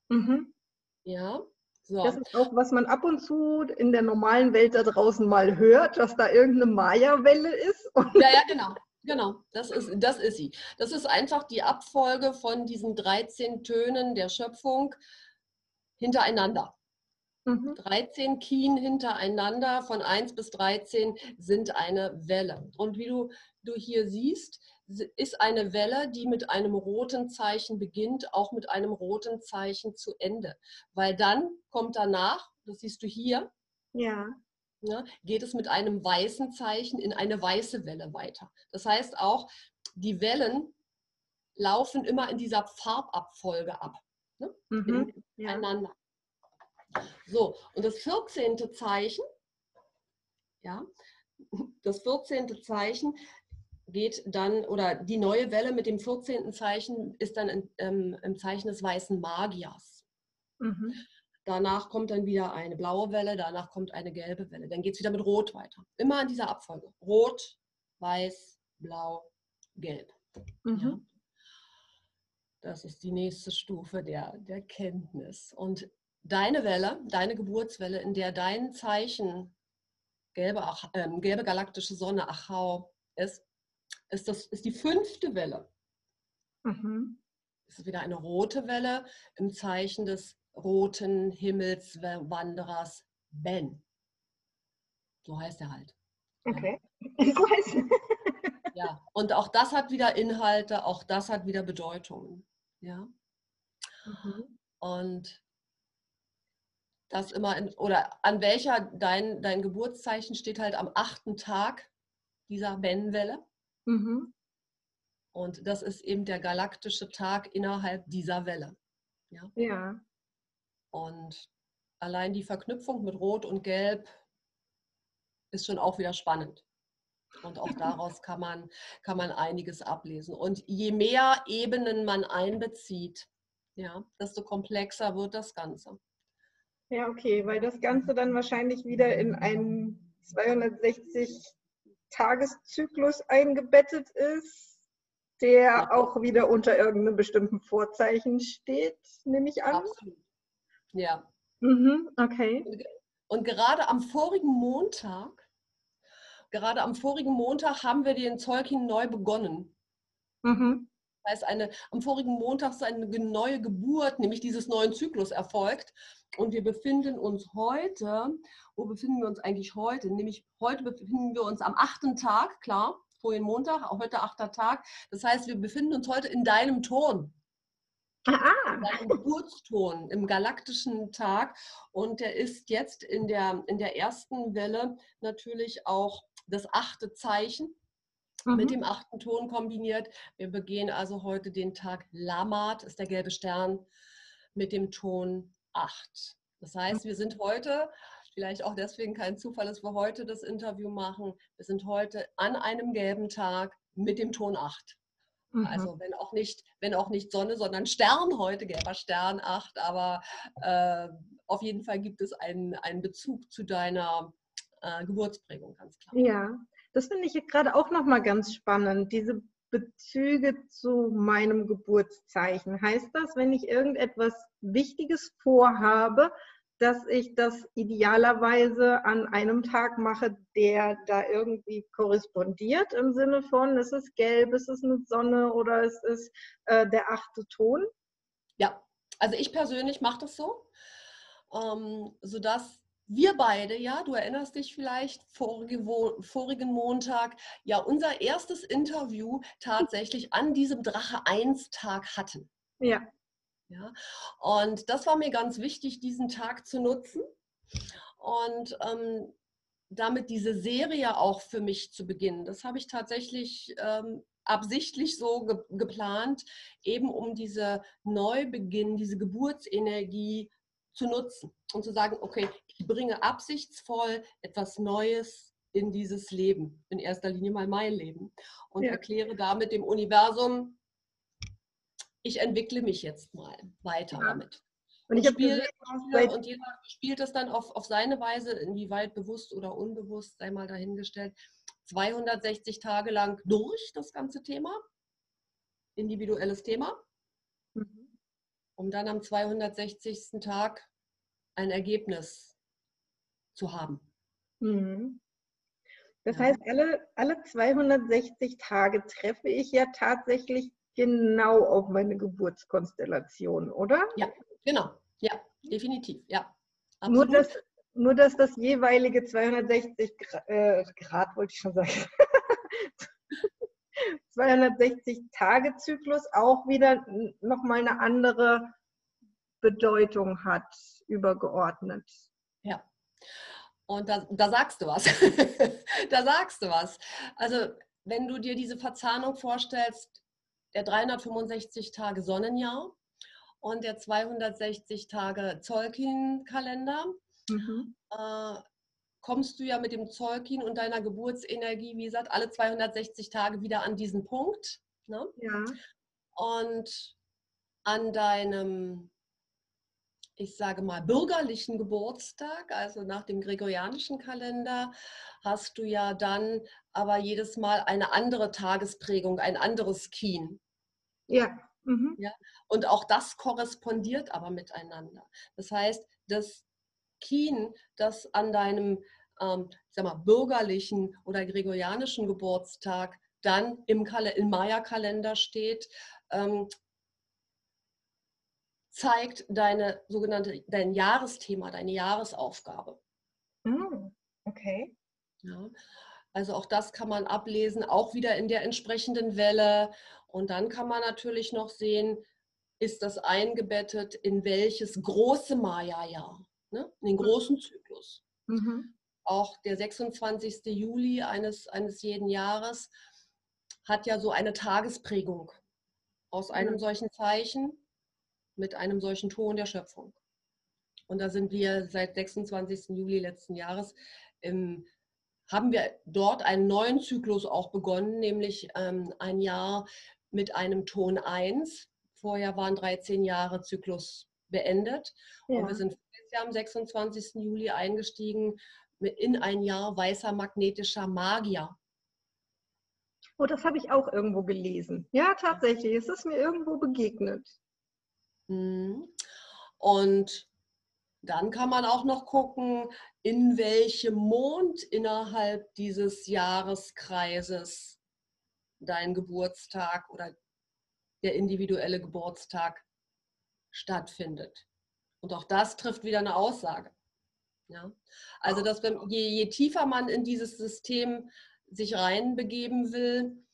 Mhm. Ja. So. Das ist auch, was man ab und zu in der normalen Welt da draußen mal hört, dass da irgendeine Maya-Welle ist. ja, ja, genau. Genau, das ist, das ist sie. Das ist einfach die Abfolge von diesen 13 Tönen der Schöpfung hintereinander. Mhm. 13 Kien hintereinander von 1 bis 13 sind eine Welle. Und wie du, du hier siehst, ist eine Welle, die mit einem roten Zeichen beginnt, auch mit einem roten Zeichen zu Ende. Weil dann kommt danach, das siehst du hier, ja ne, geht es mit einem weißen Zeichen in eine weiße Welle weiter. Das heißt auch, die Wellen laufen immer in dieser Farbabfolge ab. Ne, mhm. Ja. So, und das 14. Zeichen, ja, das 14. Zeichen geht dann, oder die neue Welle mit dem 14. Zeichen ist dann in, ähm, im Zeichen des weißen Magiers. Mhm. Danach kommt dann wieder eine blaue Welle, danach kommt eine gelbe Welle. Dann geht es wieder mit Rot weiter. Immer in dieser Abfolge. Rot, Weiß, Blau, Gelb. Mhm. Ja. Das ist die nächste Stufe der, der Kenntnis. Und deine Welle, deine Geburtswelle, in der dein Zeichen gelbe, äh, gelbe galaktische Sonne Achau ist, ist, das, ist die fünfte Welle. Mhm. Es ist wieder eine rote Welle im Zeichen des roten Himmelswanderers Ben. So heißt er halt. Okay. So heißt er. Ja, und auch das hat wieder Inhalte, auch das hat wieder Bedeutungen. Ja. Mhm. Und das immer in, oder an welcher dein, dein Geburtszeichen steht halt am achten Tag dieser Ben-Welle. Mhm. Und das ist eben der galaktische Tag innerhalb dieser Welle. Ja. ja. Und allein die Verknüpfung mit Rot und Gelb ist schon auch wieder spannend. Und auch daraus kann man, kann man einiges ablesen. Und je mehr Ebenen man einbezieht, ja, desto komplexer wird das Ganze. Ja, okay, weil das Ganze dann wahrscheinlich wieder in einen 260-Tageszyklus eingebettet ist, der ja. auch wieder unter irgendeinem bestimmten Vorzeichen steht, nehme ich an. Absolut. Ja. Mhm, okay. Und gerade am vorigen Montag, gerade am vorigen Montag haben wir den Zeugin neu begonnen. Mhm. Das heißt, eine, am vorigen Montag ist eine neue Geburt, nämlich dieses neuen Zyklus erfolgt. Und wir befinden uns heute, wo befinden wir uns eigentlich heute? Nämlich heute befinden wir uns am achten Tag, klar, vorhin Montag, auch heute achter Tag. Das heißt, wir befinden uns heute in deinem Ton. Ah. Seinen Geburtston im galaktischen Tag. Und der ist jetzt in der, in der ersten Welle natürlich auch das achte Zeichen mhm. mit dem achten Ton kombiniert. Wir begehen also heute den Tag Lamat, ist der gelbe Stern, mit dem Ton 8. Das heißt, wir sind heute, vielleicht auch deswegen kein Zufall, dass wir heute das Interview machen, wir sind heute an einem gelben Tag mit dem Ton 8. Mhm. Also wenn auch nicht, wenn auch nicht Sonne, sondern Stern heute, gelber Stern 8, aber äh, auf jeden Fall gibt es einen, einen Bezug zu deiner äh, Geburtsprägung, ganz klar. Ja, das finde ich gerade auch nochmal ganz spannend, diese Bezüge zu meinem Geburtszeichen. Heißt das, wenn ich irgendetwas Wichtiges vorhabe, dass ich das idealerweise an einem Tag mache, der da irgendwie korrespondiert im Sinne von, es ist gelb, es ist eine Sonne oder es ist äh, der achte Ton? Ja, also ich persönlich mache das so, ähm, sodass wir beide, ja, du erinnerst dich vielleicht, vorige, vorigen Montag, ja, unser erstes Interview tatsächlich an diesem Drache 1 Tag hatten. Ja. Ja? Und das war mir ganz wichtig, diesen Tag zu nutzen und ähm, damit diese Serie auch für mich zu beginnen. Das habe ich tatsächlich ähm, absichtlich so ge geplant, eben um diese Neubeginn, diese Geburtsenergie zu nutzen und zu sagen, okay, ich bringe absichtsvoll etwas Neues in dieses Leben, in erster Linie mal mein Leben und ja. erkläre damit dem Universum, ich entwickle mich jetzt mal weiter ja. damit. Und, ich spiele, und jeder spielt es dann auf, auf seine Weise, inwieweit bewusst oder unbewusst, sei mal dahingestellt, 260 Tage lang durch das ganze Thema, individuelles Thema, mhm. um dann am 260. Tag ein Ergebnis zu haben. Mhm. Das ja. heißt, alle, alle 260 Tage treffe ich ja tatsächlich genau auf meine Geburtskonstellation, oder? Ja, genau. Ja, definitiv. Ja. Nur dass, nur, dass das jeweilige 260 Grad, äh, Grad wollte ich schon sagen, 260 Tage Zyklus auch wieder nochmal eine andere Bedeutung hat, übergeordnet. Ja. Und da, da sagst du was. da sagst du was. Also, wenn du dir diese Verzahnung vorstellst, der 365 Tage Sonnenjahr und der 260 Tage Zolkin-Kalender, mhm. äh, kommst du ja mit dem Zolkin und deiner Geburtsenergie, wie gesagt, alle 260 Tage wieder an diesen Punkt. Ne? Ja. Und an deinem ich sage mal, bürgerlichen Geburtstag, also nach dem gregorianischen Kalender, hast du ja dann aber jedes Mal eine andere Tagesprägung, ein anderes Kien. Ja. Mhm. ja. Und auch das korrespondiert aber miteinander. Das heißt, das Kien, das an deinem ähm, sag mal, bürgerlichen oder gregorianischen Geburtstag dann im, im Maya-Kalender steht, ähm, zeigt deine sogenannte, dein Jahresthema, deine Jahresaufgabe. Mm, okay. Ja, also auch das kann man ablesen, auch wieder in der entsprechenden Welle. Und dann kann man natürlich noch sehen, ist das eingebettet in welches große Maya-Jahr, ne? in den mhm. großen Zyklus. Mhm. Auch der 26. Juli eines, eines jeden Jahres hat ja so eine Tagesprägung aus einem mhm. solchen Zeichen mit einem solchen Ton der Schöpfung. Und da sind wir seit 26. Juli letzten Jahres, im, haben wir dort einen neuen Zyklus auch begonnen, nämlich ähm, ein Jahr mit einem Ton 1. Vorher waren 13 Jahre Zyklus beendet. Ja. Und wir sind Jahr am 26. Juli eingestiegen in ein Jahr weißer magnetischer Magier. Oh, das habe ich auch irgendwo gelesen. Ja, tatsächlich. Es ist mir irgendwo begegnet. Mhm. Und dann kann man auch noch gucken, in welchem Mond innerhalb dieses Jahreskreises dein Geburtstag oder der individuelle Geburtstag stattfindet. Und auch das trifft wieder eine Aussage. Ja? Also, dass je, je tiefer man in dieses System sich reinbegeben will,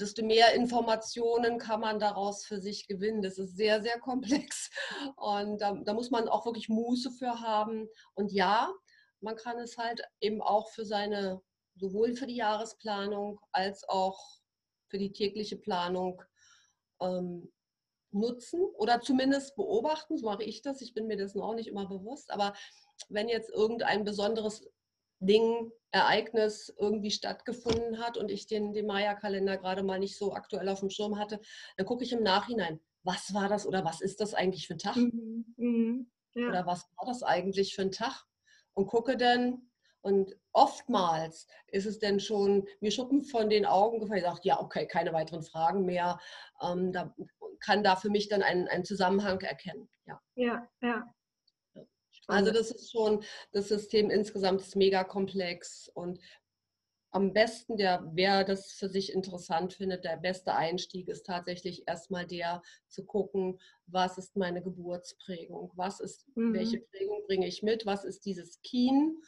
desto mehr Informationen kann man daraus für sich gewinnen. Das ist sehr, sehr komplex und da, da, muss man auch wirklich Muße für haben. Und ja, man kann es halt eben auch für seine, sowohl für die Jahresplanung als auch für die tägliche Planung ähm, nutzen oder zumindest beobachten. So mache ich das. Ich bin mir dessen auch nicht immer bewusst. Aber wenn jetzt irgendein besonderes Ding, Ereignis irgendwie stattgefunden hat und ich den, den Maya-Kalender gerade mal nicht so aktuell auf dem Schirm hatte, dann gucke ich im Nachhinein, was war das oder was ist das eigentlich für ein Tag? Mhm. Mhm. Ja. Oder was war das eigentlich für ein Tag? Und gucke dann, und oftmals ist es dann schon mir Schuppen von den Augen gefallen. Ich sage, ja, okay, keine weiteren Fragen mehr. Ähm, da kann da für mich dann einen, einen Zusammenhang erkennen. Ja, ja. ja. Also das ist schon, das System insgesamt ist mega komplex und am besten, der, wer das für sich interessant findet, der beste Einstieg ist tatsächlich erstmal der zu gucken, was ist meine Geburtsprägung, was ist, mhm. welche Prägung bringe ich mit, was ist dieses Kien,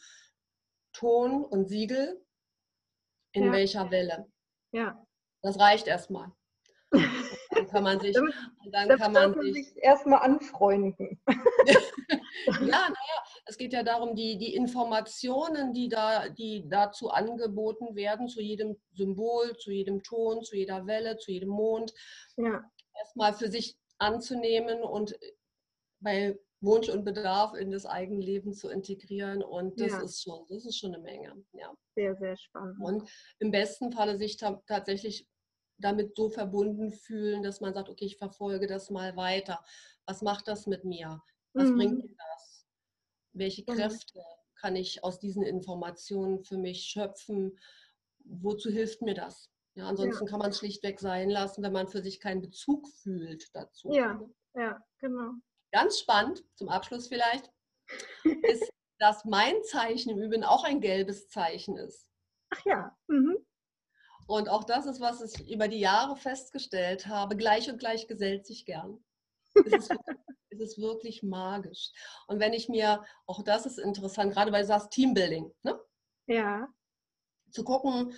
Ton und Siegel, in ja. welcher Welle. Ja. Das reicht erstmal. Dann kann man sich, damit, dann kann man sich, sich erstmal anfreunden. ja, naja, es geht ja darum, die, die Informationen, die, da, die dazu angeboten werden, zu jedem Symbol, zu jedem Ton, zu jeder Welle, zu jedem Mond, ja. erstmal für sich anzunehmen und bei Wunsch und Bedarf in das eigene Leben zu integrieren. Und das Ja. ist schon, das ist schon eine Menge. Ja. Sehr, sehr spannend. Und im besten Falle sich ta tatsächlich damit so verbunden fühlen, dass man sagt, okay, ich verfolge das mal weiter. Was macht das mit mir? Was Mhm. bringt mir das? Welche Genau. Kräfte kann ich aus diesen Informationen für mich schöpfen? Wozu hilft mir das? Ja, ansonsten kann man es schlichtweg sein lassen, wenn man für sich keinen Bezug fühlt dazu. Ja. Ja, genau. Ganz spannend, zum Abschluss vielleicht, ist, dass mein Zeichen im Übrigen auch ein gelbes Zeichen ist. Ach ja. Mhm. Und auch das ist, was ich über die Jahre festgestellt habe. Gleich und gleich gesellt sich gern. Es ist, wirklich- es ist wirklich magisch. Und wenn ich mir, auch das ist interessant, gerade weil du sagst Teambuilding, ne? Ja. zu gucken,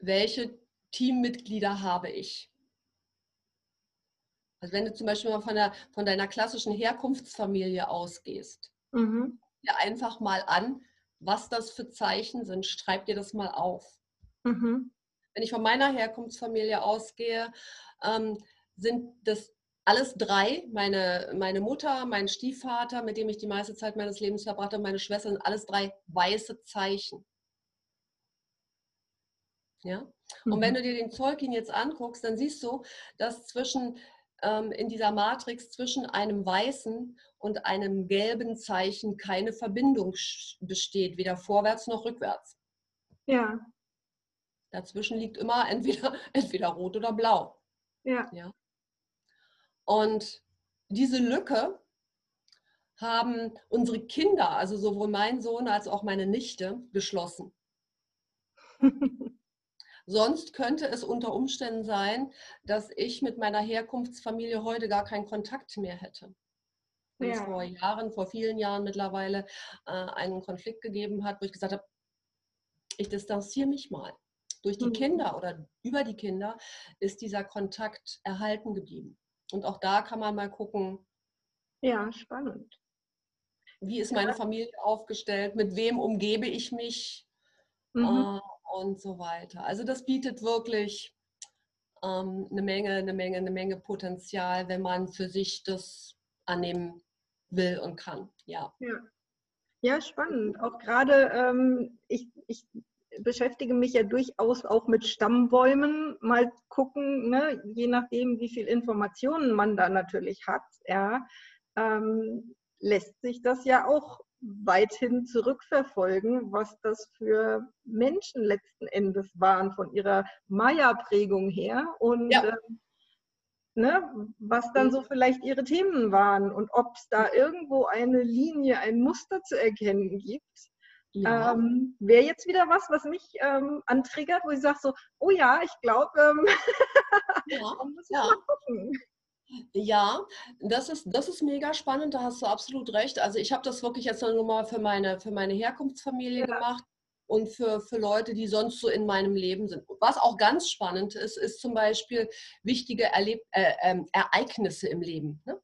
welche Teammitglieder habe ich. Also wenn du zum Beispiel mal von, der, von deiner klassischen Herkunftsfamilie ausgehst, Mhm. dir einfach mal an, was das für Zeichen sind. Schreib dir das mal auf. Mhm. Wenn ich von meiner Herkunftsfamilie ausgehe, ähm, sind das alles drei, meine, meine Mutter, mein Stiefvater, mit dem ich die meiste Zeit meines Lebens verbracht habe, meine Schwester, sind alles drei weiße Zeichen. Ja? Und wenn Mhm. du dir den Zeugin jetzt anguckst, dann siehst du, dass zwischen in dieser Matrix zwischen einem weißen und einem gelben Zeichen keine Verbindung besteht, weder vorwärts noch rückwärts. Ja. Dazwischen liegt immer entweder, entweder rot oder blau. Ja. Und diese Lücke haben unsere Kinder, also sowohl mein Sohn als auch meine Nichte, geschlossen. Sonst könnte es unter Umständen sein, dass ich mit meiner Herkunftsfamilie heute gar keinen Kontakt mehr hätte. Wenn es Ja. vor Jahren, vor vielen Jahren mittlerweile äh, einen Konflikt gegeben hat, wo ich gesagt habe, ich distanziere mich mal. Durch die Mhm. Kinder oder über die Kinder ist dieser Kontakt erhalten geblieben. Und auch da kann man mal gucken, Ja, spannend. wie ist meine Familie aufgestellt, mit wem umgebe ich mich Mhm. äh, und so weiter. Also das bietet wirklich ähm, eine Menge, eine Menge, eine Menge Potenzial, wenn man für sich das annehmen will und kann. Ja. Ja. Ja, spannend. Auch gerade, ähm, ich, ich beschäftige mich ja durchaus auch mit Stammbäumen. Mal gucken, ne, je nachdem, wie viel Informationen man da natürlich hat, ja, ähm, lässt sich das ja auch weithin zurückverfolgen, was das für Menschen letzten Endes waren von ihrer Maya-Prägung her und Ja. ähm, ne, was dann Mhm. so vielleicht ihre Themen waren und ob es da irgendwo eine Linie, ein Muster zu erkennen gibt. Ja. Ähm, Wäre jetzt wieder was, was mich ähm, antriggert, wo ich sage so, oh ja, ich glaube, ähm, ja. da muss ich Ja. mal gucken. Ja, das ist, das ist mega spannend, da hast du absolut recht. Also ich habe das wirklich jetzt nur mal für meine, für meine Herkunftsfamilie Ja. gemacht und für, für Leute, die sonst so in meinem Leben sind. Was auch ganz spannend ist, ist zum Beispiel wichtige Erleb äh, ähm, Ereignisse im Leben. Ne?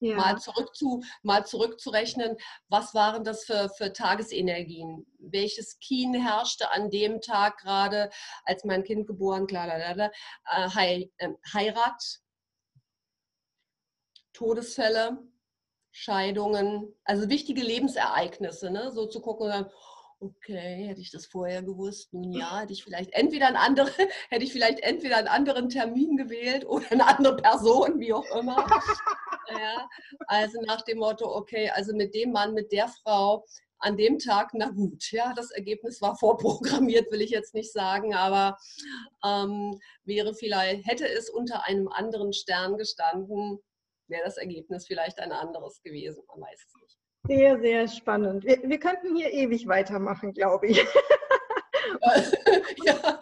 Ja, Mal, zurück zu, mal zurückzurechnen, was waren das für, für Tagesenergien? Welches Kien herrschte an dem Tag gerade, als mein Kind geboren, klar, äh, ähm, Heirat, Todesfälle, Scheidungen, also wichtige Lebensereignisse, ne? so zu gucken und dann, okay, hätte ich das vorher gewusst, nun ja, hätte ich vielleicht entweder einen anderen, hätte ich vielleicht entweder einen anderen Termin gewählt oder eine andere Person, wie auch immer. ja, also nach dem Motto, okay, also mit dem Mann, mit der Frau, an dem Tag, na gut, ja, das Ergebnis war vorprogrammiert, will ich jetzt nicht sagen, aber ähm, wäre vielleicht, hätte es unter einem anderen Stern gestanden, wäre das Ergebnis vielleicht ein anderes gewesen. Man weiß es nicht. sehr, sehr spannend. Wir, wir könnten hier ewig weitermachen, glaube ich. ja,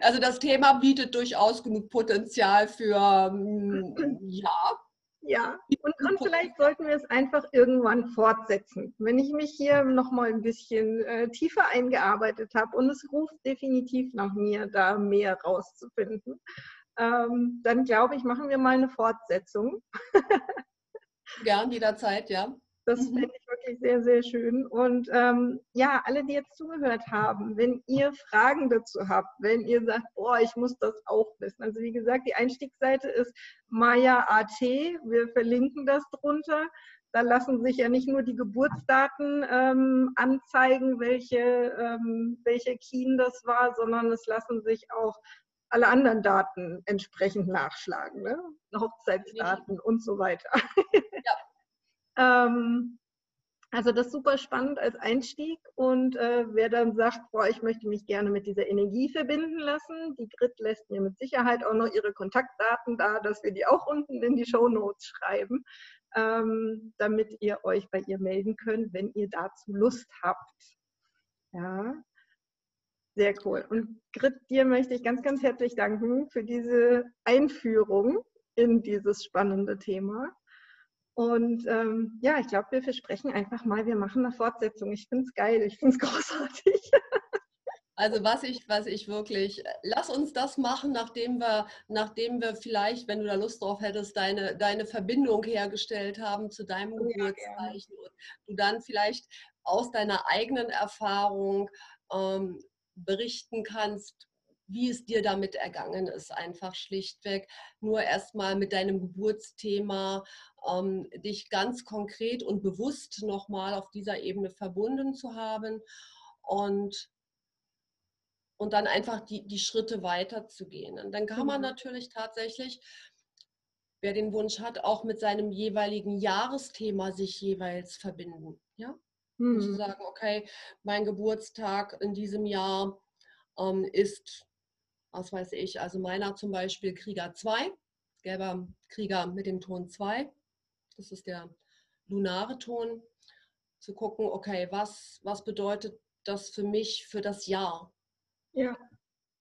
also das Thema bietet durchaus genug Potenzial für ähm, ja. Ja, und, und vielleicht sollten wir es einfach irgendwann fortsetzen. Wenn ich mich hier nochmal ein bisschen äh, tiefer eingearbeitet habe und es ruft definitiv nach mir, da mehr rauszufinden, ähm, dann glaube ich, machen wir mal eine Fortsetzung. Gern, jederzeit, ja. Das mhm. finde ich wirklich sehr, sehr schön. Und ähm, ja, alle, die jetzt zugehört haben, wenn ihr Fragen dazu habt, wenn ihr sagt, boah, ich muss das auch wissen. Also wie gesagt, die Einstiegsseite ist Maya.at. Wir verlinken das drunter. Da lassen sich ja nicht nur die Geburtsdaten ähm, anzeigen, welche, ähm, welche Kien das war, sondern es lassen sich auch alle anderen Daten entsprechend nachschlagen, ne? Hochzeitsdaten und so weiter. Ja. ähm, also das ist super spannend als Einstieg und äh, wer dann sagt, boah, ich möchte mich gerne mit dieser Energie verbinden lassen, die Grit lässt mir mit Sicherheit auch noch ihre Kontaktdaten da, dass wir die auch unten in die Show Notes schreiben, ähm, damit ihr euch bei ihr melden könnt, wenn ihr dazu Lust habt. Ja, sehr cool. Und Grit, dir möchte ich ganz, ganz herzlich danken für diese Einführung in dieses spannende Thema. Und ähm, ja, ich glaube, wir versprechen einfach mal, wir machen eine Fortsetzung. Ich finde es geil, ich finde es großartig. Also was ich, was ich wirklich, lass uns das machen, nachdem wir, nachdem wir vielleicht, wenn du da Lust drauf hättest, deine, deine Verbindung hergestellt haben zu deinem oh, Geburtszeichen ja, und du dann vielleicht aus deiner eigenen Erfahrung ähm, berichten kannst, wie es dir damit ergangen ist, einfach schlichtweg. Nur erstmal mit deinem Geburtsthema ähm, dich ganz konkret und bewusst nochmal auf dieser Ebene verbunden zu haben und, und dann einfach die, die Schritte weiterzugehen. Und dann kann man mhm. natürlich tatsächlich, wer den Wunsch hat, auch mit seinem jeweiligen Jahresthema sich jeweils verbinden. Ja? Mhm. Zu sagen, okay, mein Geburtstag in diesem Jahr ähm, ist, was weiß ich, also meiner zum Beispiel Krieger 2, gelber Krieger mit dem Ton 2. Das ist der lunare Ton. Zu gucken, okay, was, was bedeutet das für mich für das Jahr? Ja.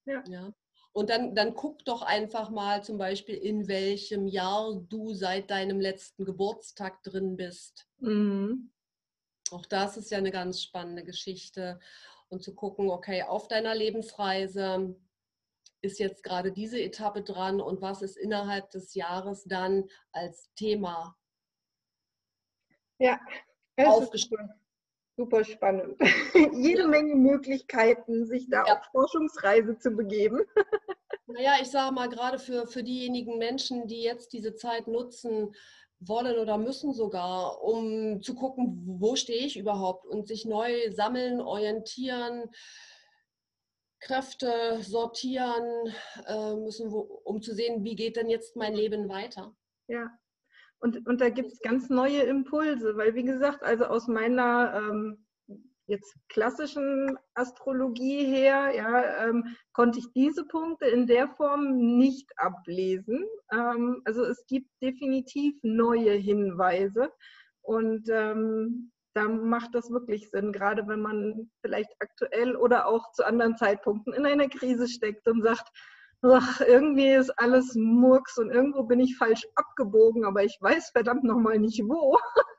ja. ja. Und dann, dann guck doch einfach mal zum Beispiel, in welchem Jahr du seit deinem letzten Geburtstag drin bist. Mhm. Auch das ist ja eine ganz spannende Geschichte. Und zu gucken, okay, auf deiner Lebensreise ist jetzt gerade diese Etappe dran und was ist innerhalb des Jahres dann als Thema ja, aufgestellt. Super spannend. Jede ja. Menge Möglichkeiten, sich da ja. auf Forschungsreise zu begeben. naja, ich sage mal, gerade für, für diejenigen Menschen, die jetzt diese Zeit nutzen, wollen oder müssen sogar, um zu gucken, wo stehe ich überhaupt und sich neu sammeln, orientieren, Kräfte sortieren äh, müssen, um zu sehen, wie geht denn jetzt mein Leben weiter. Ja, und, und da gibt es ganz neue Impulse, weil wie gesagt, also aus meiner ähm, jetzt klassischen Astrologie her, ja, ähm, konnte ich diese Punkte in der Form nicht ablesen. Ähm, also es gibt definitiv neue Hinweise und ähm, da macht das wirklich Sinn, gerade wenn man vielleicht aktuell oder auch zu anderen Zeitpunkten in einer Krise steckt und sagt, ach, irgendwie ist alles Murks und irgendwo bin ich falsch abgebogen, aber ich weiß verdammt nochmal nicht wo.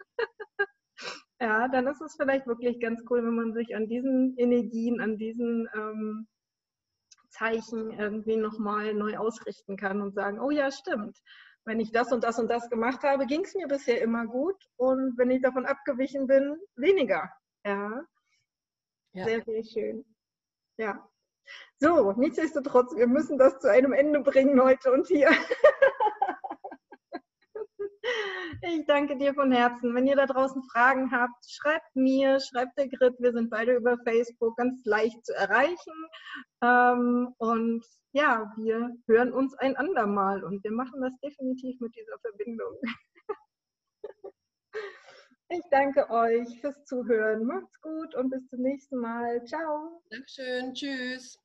Ja, dann ist es vielleicht wirklich ganz cool, wenn man sich an diesen Energien, an diesen ähm, Zeichen irgendwie nochmal neu ausrichten kann und sagen, oh ja, stimmt. Wenn ich das und das und das gemacht habe, ging es mir bisher immer gut und wenn ich davon abgewichen bin, weniger. Ja. ja. Sehr, sehr schön. Ja. So, nichtsdestotrotz, wir müssen das zu einem Ende bringen heute und hier. Ich danke dir von Herzen. Wenn ihr da draußen Fragen habt, schreibt mir, schreibt der Grit. Wir sind beide über Facebook ganz leicht zu erreichen. Ähm, und ja, wir hören uns ein andermal und wir machen das definitiv mit dieser Verbindung. Ich danke euch fürs Zuhören. Macht's gut und bis zum nächsten Mal. Ciao. Dankeschön. Tschüss.